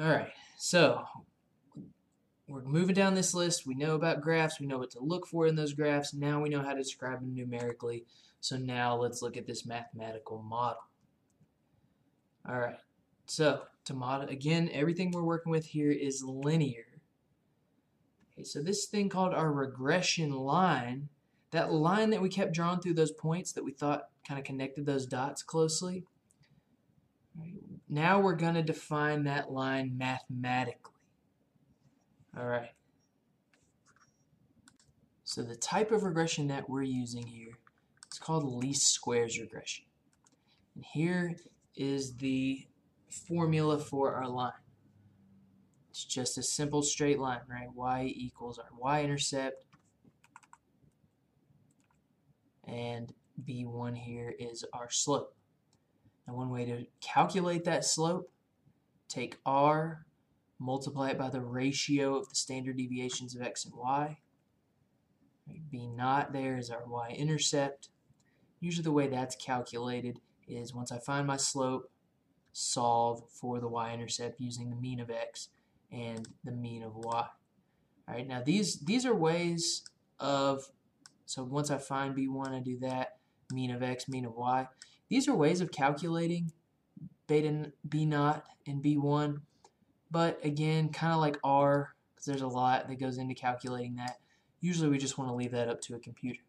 All right, so we're moving down this list. We know about graphs. We know what to look for in those graphs. Now we know how to describe them numerically. So now let's look at this mathematical model. All right, so to model, again, everything we're working with here is linear. Okay, so this thing called our regression line, that line that we kept drawing through those points that we thought kind of connected those dots closely, now we're going to define that line mathematically. All right. So the type of regression that we're using here is called least squares regression. And here is the formula for our line. It's just a simple straight line, right? y equals our y-intercept and b1 here is our slope. And one way to calculate that slope, take r, multiply it by the ratio of the standard deviations of x and y. B naught there is our y-intercept. Usually the way that's calculated is once I find my slope, solve for the y-intercept using the mean of x and the mean of y. All right, now these these are ways of so once I find b1, I do that mean of x, mean of y. These are ways of calculating beta B naught and B1, but again, kind of like R, because there's a lot that goes into calculating that. Usually we just want to leave that up to a computer.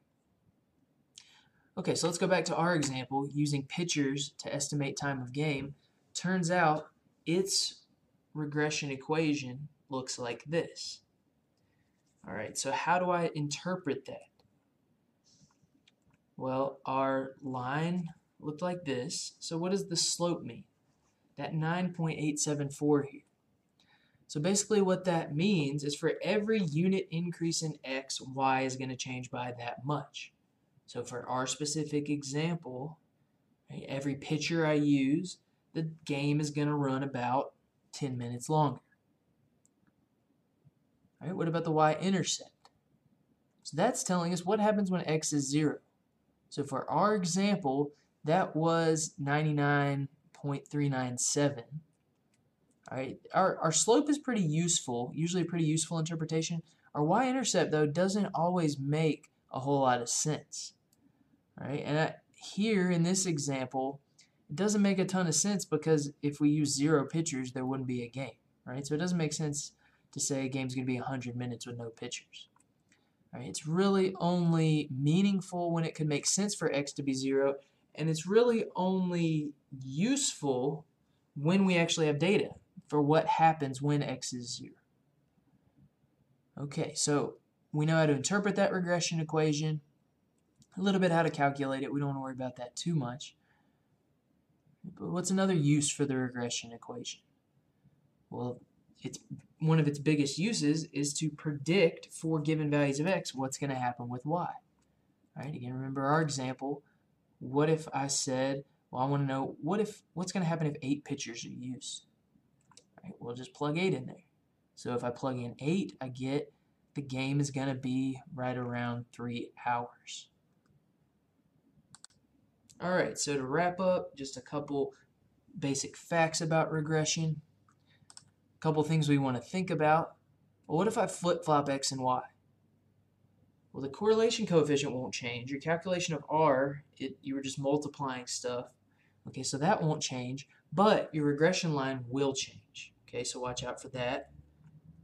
Okay, so let's go back to our example using pitchers to estimate time of game. Turns out its regression equation looks like this. All right, so how do I interpret that? Well, our line looked like this. So what does the slope mean? That 9.874 here. So basically what that means is for every unit increase in x, y is going to change by that much. So for our specific example, right, every pitcher I use, the game is going to run about 10 minutes longer. All right, what about the y-intercept? So that's telling us what happens when x is 0. So for our example, that was 99.397. All right, our, our slope is pretty useful, usually a pretty useful interpretation. Our y-intercept, though, doesn't always make a whole lot of sense. All right, and I, here in this example, it doesn't make a ton of sense because if we use zero pitchers, there wouldn't be a game, right? So it doesn't make sense to say a game's going to be 100 minutes with no pitchers. Right, it's really only meaningful when it could make sense for x to be 0, and it's really only useful when we actually have data for what happens when x is 0. Okay, so we know how to interpret that regression equation, a little bit how to calculate it. We don't want to worry about that too much. But what's another use for the regression equation? Well, it's one of its biggest uses is to predict for given values of x what's going to happen with y. All right, again, remember our example. What if I said, well, I want to know what if what's going to happen if eight pitchers are used? Right, we'll just plug eight in there. So if I plug in eight, I get the game is going to be right around three hours. All right, so to wrap up, just a couple basic facts about regression A couple things we want to think about. Well, what if I flip-flop x and y? Well, the correlation coefficient won't change. Your calculation of r, it, you were just multiplying stuff. Okay, so that won't change, but your regression line will change. Okay, so watch out for that.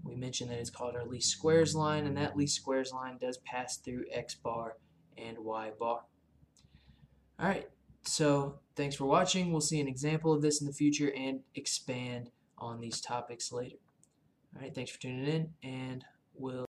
We mentioned that it's called our least squares line, and that least squares line does pass through x bar and y bar. All right, so thanks for watching. We'll see an example of this in the future and expand on these topics later. All right, thanks for tuning in, and we'll